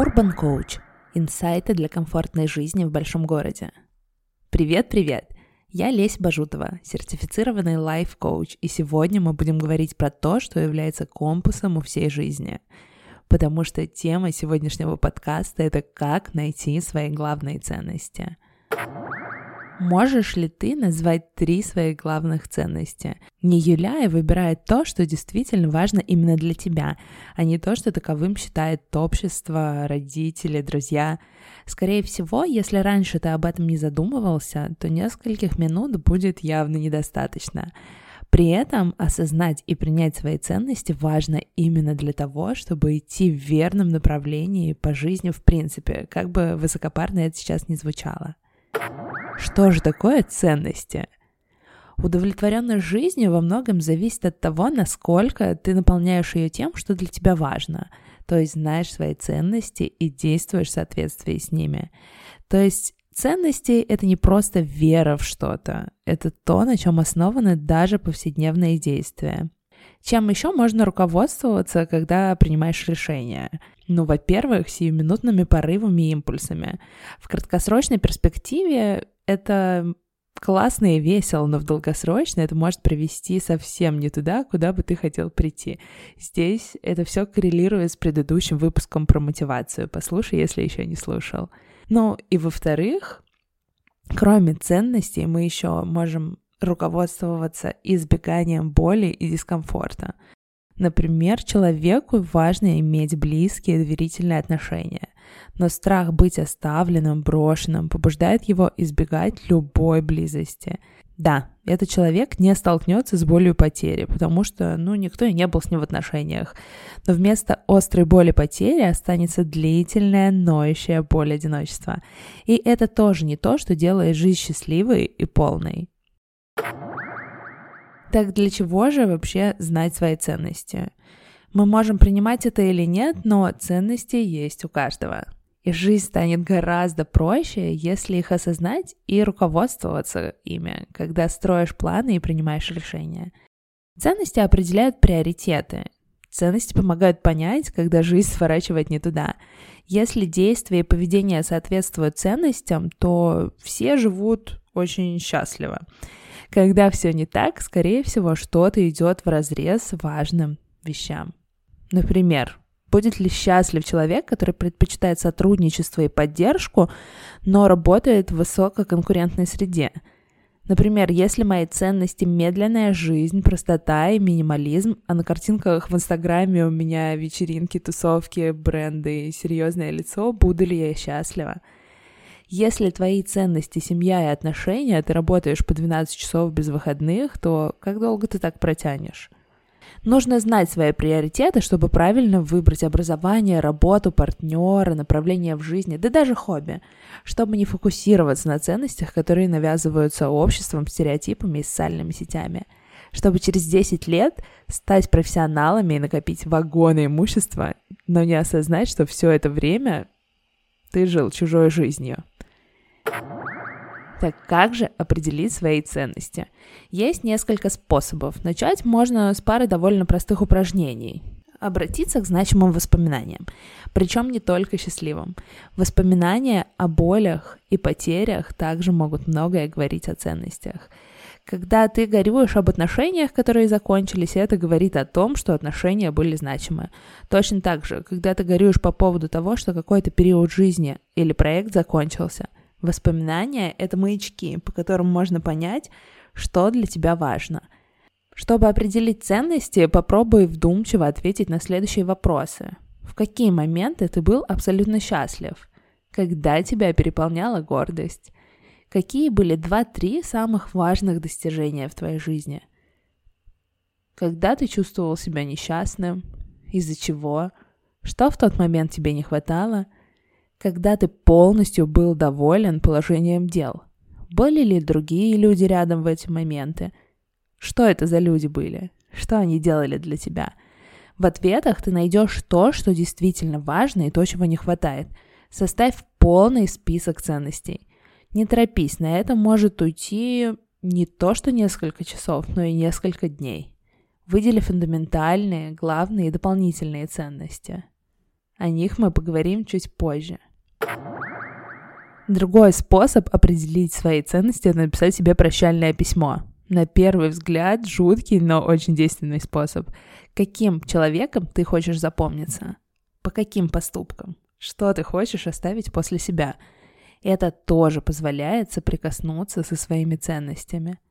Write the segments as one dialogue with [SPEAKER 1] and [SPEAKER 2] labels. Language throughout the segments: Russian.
[SPEAKER 1] Urban Coach. Инсайты для комфортной жизни в большом городе. Привет-привет! Я Лесь Бажутова, сертифицированный лайф-коуч, и сегодня мы будем говорить про то, что является компасом у всей жизни. Потому что тема сегодняшнего подкаста — это как найти свои главные ценности. Можешь ли ты назвать три своих главных ценности? Не Юляя выбирает то, что действительно важно именно для тебя, а не то, что таковым считает общество, родители, друзья. Скорее всего, если раньше ты об этом не задумывался, то нескольких минут будет явно недостаточно. При этом осознать и принять свои ценности важно именно для того, чтобы идти в верном направлении по жизни в принципе, как бы высокопарно это сейчас не звучало. Что же такое ценности? Удовлетворенность жизнью во многом зависит от того, насколько ты наполняешь ее тем, что для тебя важно, то есть знаешь свои ценности и действуешь в соответствии с ними. То есть ценности — это не просто вера в что-то, это то, на чем основаны даже повседневные действия. Чем еще можно руководствоваться, когда принимаешь решения? Ну, во-первых, сиюминутными порывами и импульсами. В краткосрочной перспективе это классно и весело, но в долгосрочной это может привести совсем не туда, куда бы ты хотел прийти. Здесь это все коррелирует с предыдущим выпуском про мотивацию. Послушай, если еще не слушал. Ну и во-вторых, кроме ценностей, мы еще можем руководствоваться избеганием боли и дискомфорта. Например, человеку важно иметь близкие доверительные отношения, но страх быть оставленным, брошенным побуждает его избегать любой близости. Да, этот человек не столкнется с болью потери, потому что, ну, никто и не был с ним в отношениях. Но вместо острой боли потери останется длительная, ноющая боль одиночества. И это тоже не то, что делает жизнь счастливой и полной. Так для чего же вообще знать свои ценности? Мы можем принимать это или нет, но ценности есть у каждого. И жизнь станет гораздо проще, если их осознать и руководствоваться ими, когда строишь планы и принимаешь решения. Ценности определяют приоритеты. Ценности помогают понять, когда жизнь сворачивает не туда. Если действия и поведение соответствуют ценностям, то все живут очень счастливо. Когда все не так, скорее всего, что-то идет в разрез важным вещам. Например, будет ли счастлив человек, который предпочитает сотрудничество и поддержку, но работает в высококонкурентной среде? Например, если мои ценности медленная жизнь, простота и минимализм, а на картинках в Инстаграме у меня вечеринки, тусовки, бренды и серьезное лицо, буду ли я счастлива? Если твои ценности, семья и отношения, ты работаешь по 12 часов без выходных, то как долго ты так протянешь? Нужно знать свои приоритеты, чтобы правильно выбрать образование, работу, партнера, направление в жизни, да даже хобби, чтобы не фокусироваться на ценностях, которые навязываются обществом, стереотипами и социальными сетями чтобы через 10 лет стать профессионалами и накопить вагоны имущества, но не осознать, что все это время ты жил чужой жизнью. Так как же определить свои ценности? Есть несколько способов. Начать можно с пары довольно простых упражнений. Обратиться к значимым воспоминаниям, причем не только счастливым. Воспоминания о болях и потерях также могут многое говорить о ценностях. Когда ты горюешь об отношениях, которые закончились, это говорит о том, что отношения были значимы. Точно так же, когда ты горюешь по поводу того, что какой-то период жизни или проект закончился – Воспоминания — это маячки, по которым можно понять, что для тебя важно. Чтобы определить ценности, попробуй вдумчиво ответить на следующие вопросы. В какие моменты ты был абсолютно счастлив? Когда тебя переполняла гордость? Какие были два-три самых важных достижения в твоей жизни? Когда ты чувствовал себя несчастным? Из-за чего? Что в тот момент тебе не хватало – когда ты полностью был доволен положением дел? Были ли другие люди рядом в эти моменты? Что это за люди были? Что они делали для тебя? В ответах ты найдешь то, что действительно важно и то, чего не хватает. Составь полный список ценностей. Не торопись, на это может уйти не то что несколько часов, но и несколько дней. Выдели фундаментальные, главные и дополнительные ценности. О них мы поговорим чуть позже. Другой способ определить свои ценности – написать себе прощальное письмо. На первый взгляд жуткий, но очень действенный способ. Каким человеком ты хочешь запомниться? По каким поступкам? Что ты хочешь оставить после себя? Это тоже позволяет соприкоснуться со своими ценностями –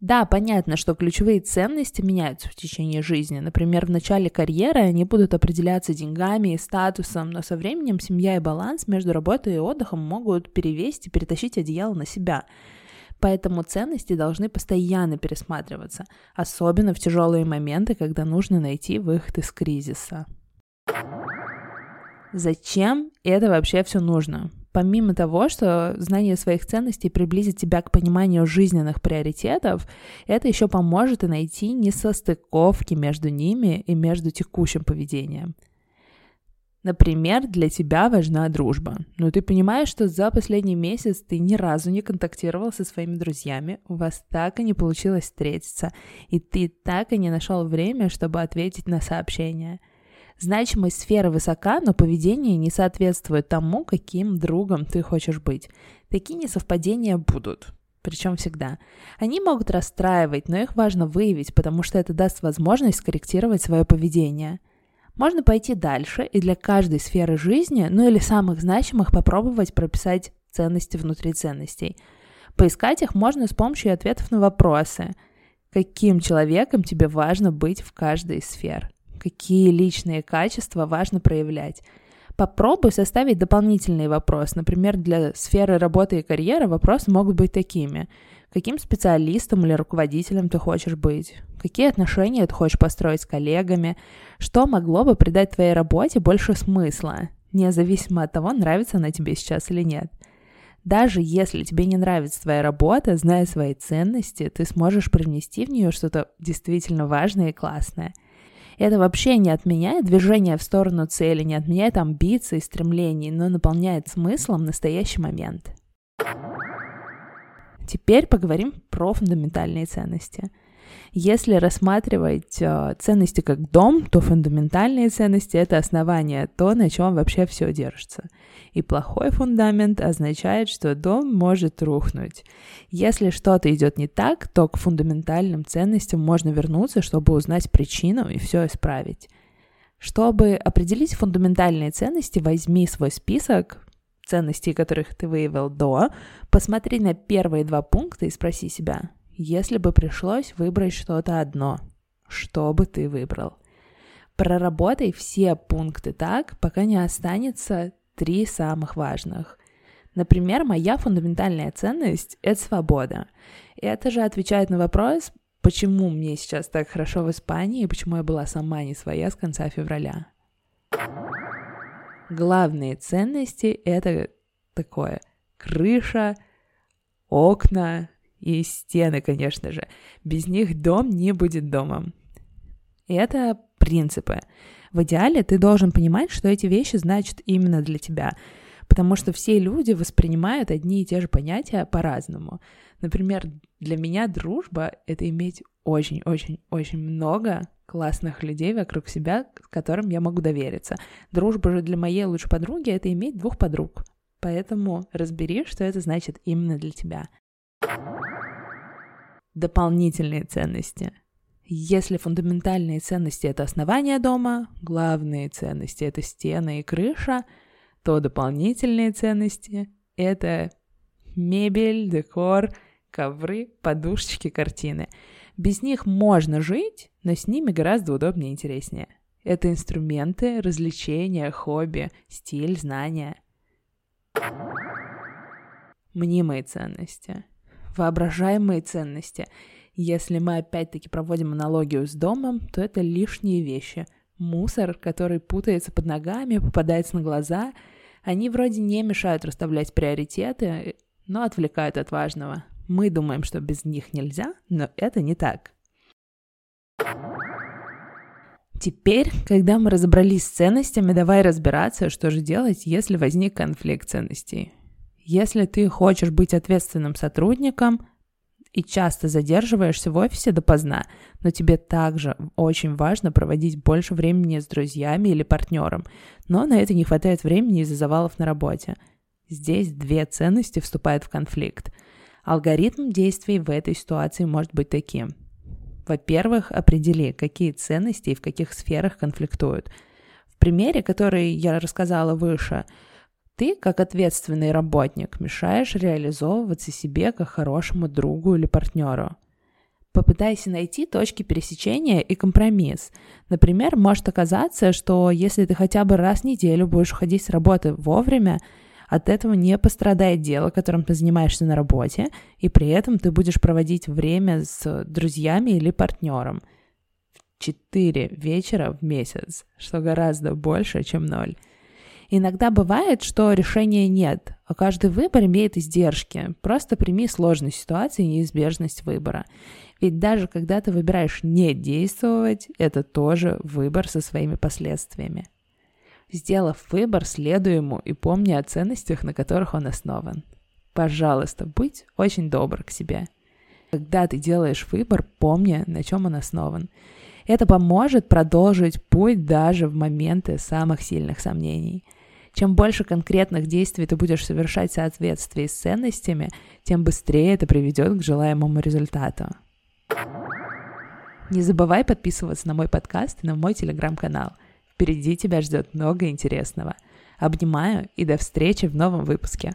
[SPEAKER 1] да, понятно, что ключевые ценности меняются в течение жизни. Например, в начале карьеры они будут определяться деньгами и статусом, но со временем семья и баланс между работой и отдыхом могут перевесить и перетащить одеяло на себя. Поэтому ценности должны постоянно пересматриваться, особенно в тяжелые моменты, когда нужно найти выход из кризиса. Зачем это вообще все нужно? Помимо того, что знание своих ценностей приблизит тебя к пониманию жизненных приоритетов, это еще поможет и найти несостыковки между ними и между текущим поведением. Например, для тебя важна дружба. Но ты понимаешь, что за последний месяц ты ни разу не контактировал со своими друзьями, у вас так и не получилось встретиться, и ты так и не нашел время, чтобы ответить на сообщения – Значимость сферы высока, но поведение не соответствует тому, каким другом ты хочешь быть. Такие несовпадения будут. Причем всегда. Они могут расстраивать, но их важно выявить, потому что это даст возможность скорректировать свое поведение. Можно пойти дальше и для каждой сферы жизни, ну или самых значимых, попробовать прописать ценности внутри ценностей. Поискать их можно с помощью ответов на вопросы. Каким человеком тебе важно быть в каждой из сфер? Какие личные качества важно проявлять. Попробуй составить дополнительный вопрос. Например, для сферы работы и карьеры вопросы могут быть такими. Каким специалистом или руководителем ты хочешь быть? Какие отношения ты хочешь построить с коллегами? Что могло бы придать твоей работе больше смысла, независимо от того, нравится она тебе сейчас или нет? Даже если тебе не нравится твоя работа, зная свои ценности, ты сможешь привнести в нее что-то действительно важное и классное – это вообще не отменяет движение в сторону цели, не отменяет амбиций, стремлений, но наполняет смыслом настоящий момент. Теперь поговорим про фундаментальные ценности – если рассматривать э, ценности как дом, то фундаментальные ценности — это основание, то, на чем вообще все держится. И плохой фундамент означает, что дом может рухнуть. Если что-то идет не так, то к фундаментальным ценностям можно вернуться, чтобы узнать причину и все исправить. Чтобы определить фундаментальные ценности, возьми свой список ценностей, которых ты выявил до, посмотри на первые два пункта и спроси себя, если бы пришлось выбрать что-то одно, что бы ты выбрал? Проработай все пункты так, пока не останется три самых важных. Например, моя фундаментальная ценность — это свобода. И это же отвечает на вопрос, почему мне сейчас так хорошо в Испании и почему я была сама не своя с конца февраля. Главные ценности — это такое крыша, окна, и стены, конечно же. Без них дом не будет домом. Это принципы. В идеале ты должен понимать, что эти вещи значат именно для тебя, потому что все люди воспринимают одни и те же понятия по-разному. Например, для меня дружба — это иметь очень-очень-очень много классных людей вокруг себя, которым я могу довериться. Дружба же для моей лучшей подруги — это иметь двух подруг. Поэтому разбери, что это значит именно для тебя дополнительные ценности. Если фундаментальные ценности — это основание дома, главные ценности — это стены и крыша, то дополнительные ценности — это мебель, декор, ковры, подушечки, картины. Без них можно жить, но с ними гораздо удобнее и интереснее. Это инструменты, развлечения, хобби, стиль, знания. Мнимые ценности — воображаемые ценности. Если мы опять-таки проводим аналогию с домом, то это лишние вещи. Мусор, который путается под ногами, попадается на глаза. Они вроде не мешают расставлять приоритеты, но отвлекают от важного. Мы думаем, что без них нельзя, но это не так. Теперь, когда мы разобрались с ценностями, давай разбираться, что же делать, если возник конфликт ценностей. Если ты хочешь быть ответственным сотрудником, и часто задерживаешься в офисе допоздна, но тебе также очень важно проводить больше времени с друзьями или партнером, но на это не хватает времени из-за завалов на работе. Здесь две ценности вступают в конфликт. Алгоритм действий в этой ситуации может быть таким. Во-первых, определи, какие ценности и в каких сферах конфликтуют. В примере, который я рассказала выше – ты, как ответственный работник, мешаешь реализовываться себе как хорошему другу или партнеру. Попытайся найти точки пересечения и компромисс. Например, может оказаться, что если ты хотя бы раз в неделю будешь уходить с работы вовремя, от этого не пострадает дело, которым ты занимаешься на работе, и при этом ты будешь проводить время с друзьями или партнером. Четыре вечера в месяц, что гораздо больше, чем ноль. Иногда бывает, что решения нет, а каждый выбор имеет издержки. Просто прими сложность ситуации и неизбежность выбора. Ведь даже когда ты выбираешь не действовать, это тоже выбор со своими последствиями. Сделав выбор, следуй ему и помни о ценностях, на которых он основан. Пожалуйста, будь очень добр к себе. Когда ты делаешь выбор, помни, на чем он основан. Это поможет продолжить путь даже в моменты самых сильных сомнений – чем больше конкретных действий ты будешь совершать в соответствии с ценностями, тем быстрее это приведет к желаемому результату. Не забывай подписываться на мой подкаст и на мой телеграм-канал. Впереди тебя ждет много интересного. Обнимаю и до встречи в новом выпуске.